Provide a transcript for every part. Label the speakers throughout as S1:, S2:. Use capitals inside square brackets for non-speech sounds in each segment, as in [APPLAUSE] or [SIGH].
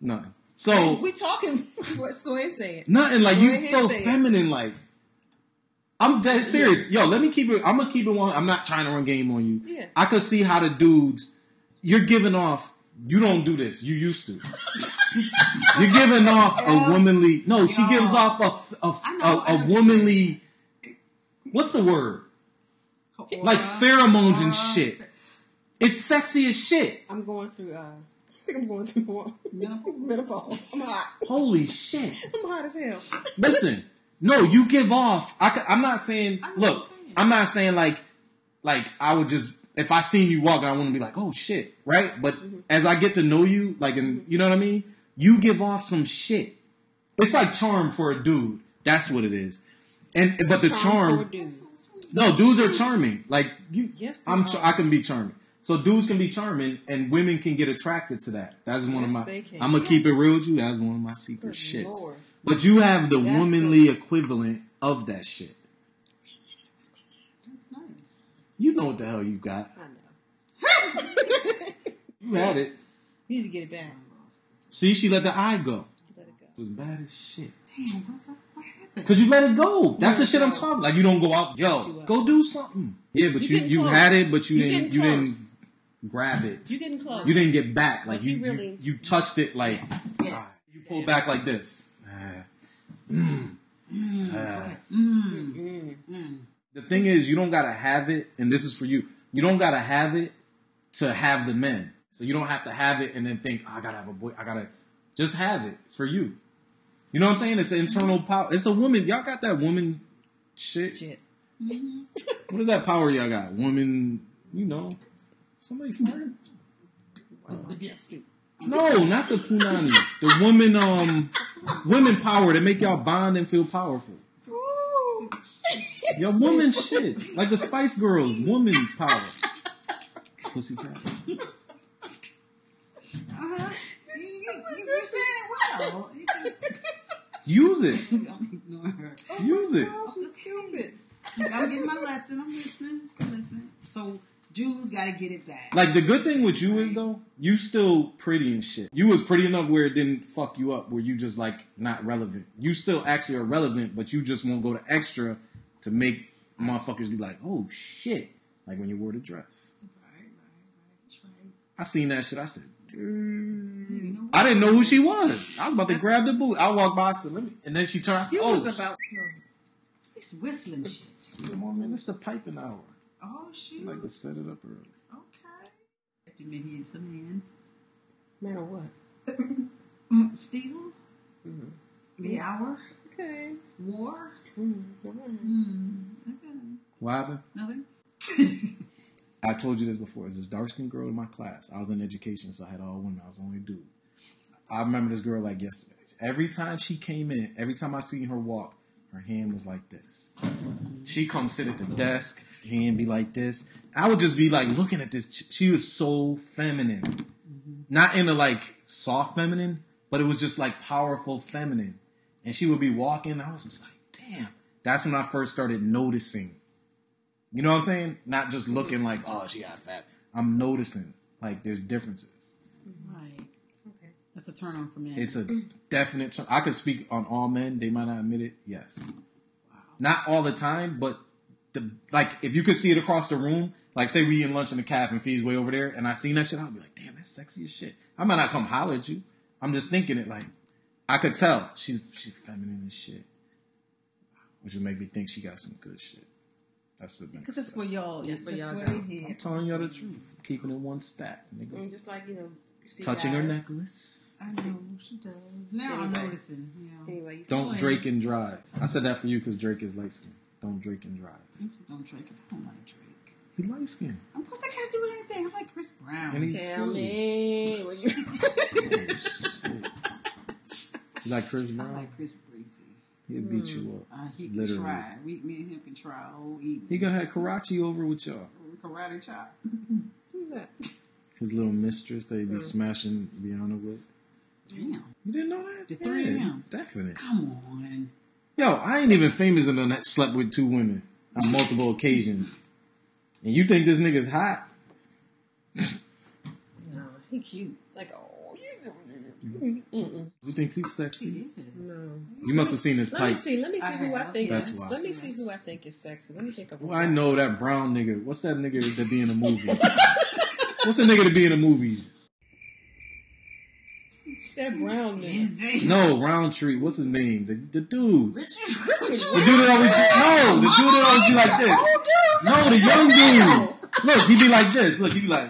S1: Nothing. So
S2: we talking. Let's go ahead and say
S1: nothing like
S2: Go
S1: you so
S2: say it.
S1: feminine. Like I'm dead serious. Yo, let me keep it. I'm gonna keep it one. I'm not trying to run game on you.
S2: Yeah.
S1: I could see how the dudes you're giving off. You don't do this. You used to. [LAUGHS] you're giving off a womanly. No, she gives off a
S3: know,
S1: a,
S3: I
S1: a womanly. What's the word? Like pheromones and shit. It's sexy as shit.
S2: I'm going through. Uh, think I'm going through one. [LAUGHS] menopause. I'm hot.
S1: Holy shit.
S2: I'm hot as hell.
S1: Listen, no, you give off. I, am not saying.
S3: I know
S1: Look,
S3: what saying.
S1: I'm not saying like, like I would just if I seen you walking, I wouldn't be like, oh shit, right? But mm-hmm. as I get to know you, like, and mm-hmm. you know what I mean, you give off some shit. It's like charm for a dude. That's what it is. And but the charm, no, dudes are charming. Like you,
S2: Yes,
S1: I'm.
S2: are.
S1: I can be charming. So dudes can be charming, and women can get attracted to that. That's one of my. I'm gonna keep it real with you. That's one of my secret
S2: Good
S1: shits.
S2: Lord.
S1: But you have the
S2: That's
S1: womanly equivalent of that shit.
S3: That's nice.
S1: You know what the hell you got.
S2: I know. [LAUGHS]
S1: You had it.
S2: You need to get it back.
S1: See, she let the eye go.
S2: Let it go.
S1: It was bad as shit.
S3: Damn, what's up? What happened?
S1: Cause you let it go. That's the shit I'm talking. Like you don't go out. Yo, go do something. Yeah, but
S2: You
S1: you you had it, but you,
S2: You
S1: didn't you didn't. Grab it.
S2: You getting close.
S1: You didn't get back. Like
S2: Like,
S1: you
S2: you
S1: you,
S2: really-
S1: you touched it. Like
S3: Yes. Yes.
S1: you pulled back like this. Ah. Mm. Ah.
S3: Mm.
S2: Mm.
S1: The thing is, you don't gotta have it, and this is for you. You don't gotta have it to have the men. So you don't have to have it and then think, I gotta have a boy. I gotta just have it for you. You know what I'm saying? It's an internal power. It's a woman. Y'all got that woman shit.
S2: Shit.
S1: What is that power y'all got? Woman, you know, somebody fired.
S3: Yes.
S1: No, not the punani. The woman, um, women power that make y'all bond and feel powerful. Yo, woman shit. Like the Spice Girls, woman power. Pussycat.
S3: Uh-huh. You, you, you, you said it well. You just,
S1: Use it. [LAUGHS]
S3: Her.
S1: Use it.
S2: She's stupid.
S3: I'm getting my lesson. I'm listening. I'm listening. So Jews got to get it back.
S1: Like the good thing with you is though, you still pretty and shit. You was pretty enough where it didn't fuck you up, where you just like not relevant. You still actually are relevant, but you just won't go to extra to make motherfuckers be like, oh shit. Like when you wore the dress.
S3: Right, right, right. That's right.
S1: I seen that shit. I said,
S3: You know?
S1: I didn't know who she was. I was about to grab the boot. I walked by, I said, let me, and then she turned. I said, oh,
S2: was about.
S3: What's this whistling shit?
S1: Come on, man, it's the piping hour.
S3: Oh, shoot.
S1: I like to set it up early.
S3: Okay. The man, he's the man.
S2: Man or what?
S3: Mm, Steal?
S2: Mhm.
S3: The hour?
S2: Okay.
S3: War?
S2: Mm. wow.
S3: Hmm. Okay.
S1: What happened?
S3: Nothing? [LAUGHS]
S1: I told you this before. There's this dark skinned girl in my class. I was in education, so I had all women. I was the only dude. I remember this girl like yesterday. Every time she came in, every time I seen her walk, her hand was like this. She come sit at the desk, hand be like this. I would just be like looking at this. She was so feminine, mm-hmm. not in a like soft feminine, but it was just like powerful feminine. And she would be walking. I was just like, damn. That's when I first started noticing. You know what I'm saying? Not just looking like, oh, she got fat. I'm noticing like there's differences.
S3: Right.
S2: Okay.
S3: That's a turn on for men.
S1: It's a definite. turn. I could speak on all men. They might not admit it. Yes. Wow. Not all the time, but the like if you could see it across the room, like say we eating lunch in the cafe and Fee's way over there, and I seen that shit, I'd be like, damn, that's sexy as shit. I might not come holler at you. I'm just thinking it like I could tell she's she's feminine as shit, which would make me think she got some good shit. That's the
S3: Because it's for y'all. That's for y'all.
S2: what
S3: got.
S2: they
S1: I'm telling y'all the truth, keeping it one stack, nigga.
S2: And just like you know, you see
S1: Touching her necklace.
S3: I know she does. Now I'm
S2: Anyway.
S3: noticing. Yeah.
S2: Anyway, you see
S1: Don't Drake and drive. I said that for you because Drake is light skinned. Don't drink and drive.
S3: Don't Drake. I don't like Drake.
S1: He light skinned.
S3: Of course, I can't do anything. I'm like Chris Brown.
S1: And he's
S2: Tell
S1: smooth.
S2: me when you. [LAUGHS]
S1: Oh, shit. You like Chris Brown?
S3: I
S1: Brown?
S3: like Chris Breezy.
S1: He'll beat you up.
S3: Uh, he can
S1: Literally.
S3: try. We, me and him can try all evening.
S1: He gonna have Karachi over with y'all.
S3: karate chop.
S2: Who's that?
S1: His little mistress that he be smashing Rihanna with.
S3: Damn.
S1: You didn't know that?
S3: The three of them.
S1: Definitely.
S3: Come on.
S1: Yo, I ain't even famous enough that slept with two women on multiple occasions. And you think this nigga's hot?
S2: No, he cute. Like oh, you. Mm-mm.
S1: Think he's sexy?
S2: No.
S1: You must have seen his
S2: Let me
S1: pipe.
S2: see. Let me see
S3: I
S2: who I
S3: have,
S2: think
S1: That's
S2: is.
S1: why.
S2: Let me see who I think is sexy. Let me think of.
S1: Well, I know that brown nigga. What's that nigga that be in the movies? [LAUGHS] What's the nigga that be in the movies?
S2: That brown man.
S3: Easy.
S1: No, Roundtree. What's his name? The, the dude.
S3: Richard.
S1: The dude that always no, the dude that always be like this. No, the young dude. Look, he be like this. Look, he be like.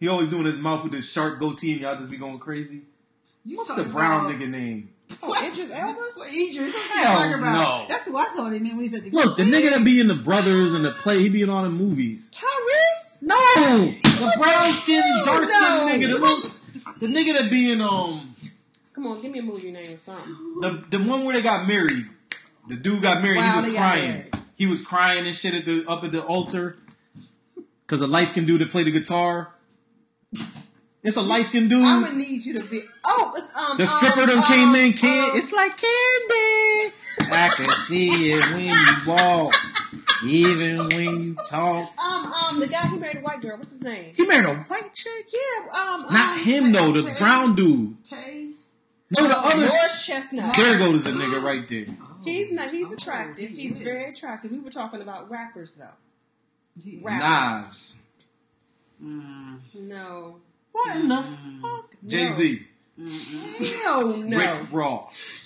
S1: He always doing his mouth with his sharp goatee, and y'all just be going crazy.
S3: You
S1: What's the brown
S3: about-
S1: nigga name?
S2: Oh, Idris Elba.
S3: What, Idris? That's
S1: Hell
S3: I'm talking about.
S1: no.
S3: That's what I thought he meant when he said the
S1: Look, the nigga that be in the Brothers and the play, he be in all the movies.
S2: Tyrese.
S1: No, the brown skin, dark skin
S2: No.
S1: nigga, the most, the nigga that be in um
S2: Come on, give me a movie name or something.
S1: the the one where they got married. The dude got married.
S2: Wow,
S1: he was crying. He was crying and shit at the up at the altar because a light skinned dude that played the guitar. It's a light skinned dude.
S2: I'm gonna need you to be. Oh, it's, um,
S1: the stripper
S2: um,
S1: them
S2: um,
S1: came in, kid.
S2: um,
S1: it's like candy. I can see it when you walk, even when you talk.
S2: um, um, the guy who married a white girl. What's his name?
S1: He married a white chick.
S2: Yeah, um,
S1: Not
S2: um,
S1: him though. The brown dude.
S3: Tay.
S1: No, the other.
S2: George Chestnut.
S1: There goes a nigga right there.
S2: He's not. He's
S3: Oh,
S2: attractive.
S3: he
S2: He's
S3: is.
S2: very attractive. We were talking about rappers though.
S3: He-
S2: Rappers.
S1: Nas.
S3: Mm,
S2: No.
S1: What in the fuck? Jay Z.
S3: mm-mm.
S2: Hell no.
S1: Rick Ross.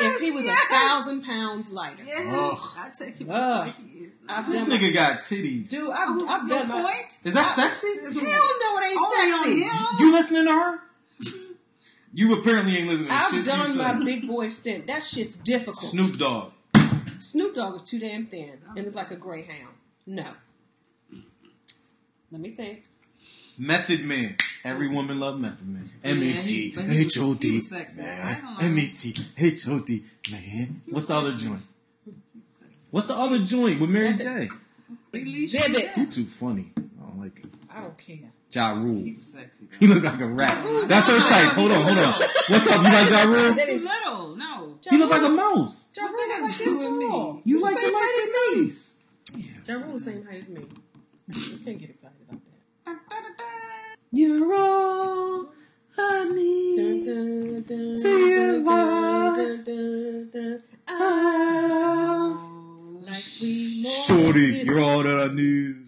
S3: Yes.
S2: If he was
S3: yes.
S2: a thousand pounds lighter,
S3: Yes.
S1: Ugh.
S3: I take him
S2: Ugh.
S3: just like he is.
S2: I've
S1: This
S2: done
S1: nigga got titties.
S2: dude, I've,
S3: Oh,
S2: I've
S3: no
S2: done my.
S3: point.
S1: Is that sexy?
S2: Hell no, it ain't
S3: Only
S2: sexy.
S3: on him.
S1: You listening to her? You apparently ain't listening to
S2: I've
S1: shit
S2: done my
S1: said.
S2: big boy stint. That shit's difficult.
S1: Snoop Dogg.
S2: Snoop Dogg is too damn thin and is like a greyhound. No. Let me think.
S1: Method Man. Every woman love Method Man.
S3: Yeah,
S1: M E
S3: he-
S1: T
S3: but he was-
S1: H O
S3: he
S1: D
S3: was sexy. I
S1: man.
S3: ain't.
S1: M E T H O D man. What's the other joint? [LAUGHS] What's the other joint with Mary J?
S2: Exhibit.
S1: You too funny. I don't like it.
S2: I don't care.
S1: Ja Rule.
S3: He was sexy. [LAUGHS]
S1: He look like a rat.
S2: Rule's
S1: That's her type. Hold on, hold on. What's up? You like Ja Rule?
S2: That
S3: Too
S2: is-
S3: little. No.
S1: He look like a mouse.
S2: Ja Rule is like
S3: That's
S2: this
S3: you and
S2: tall.
S3: me.
S1: You
S2: He's
S1: like
S2: the
S1: the
S2: same height as me. Ja Rule same height as me. You can't get excited about that.
S1: You're all I need.
S2: dun, dun,
S1: To
S2: dun, we more
S1: Shorty, you're all that I need.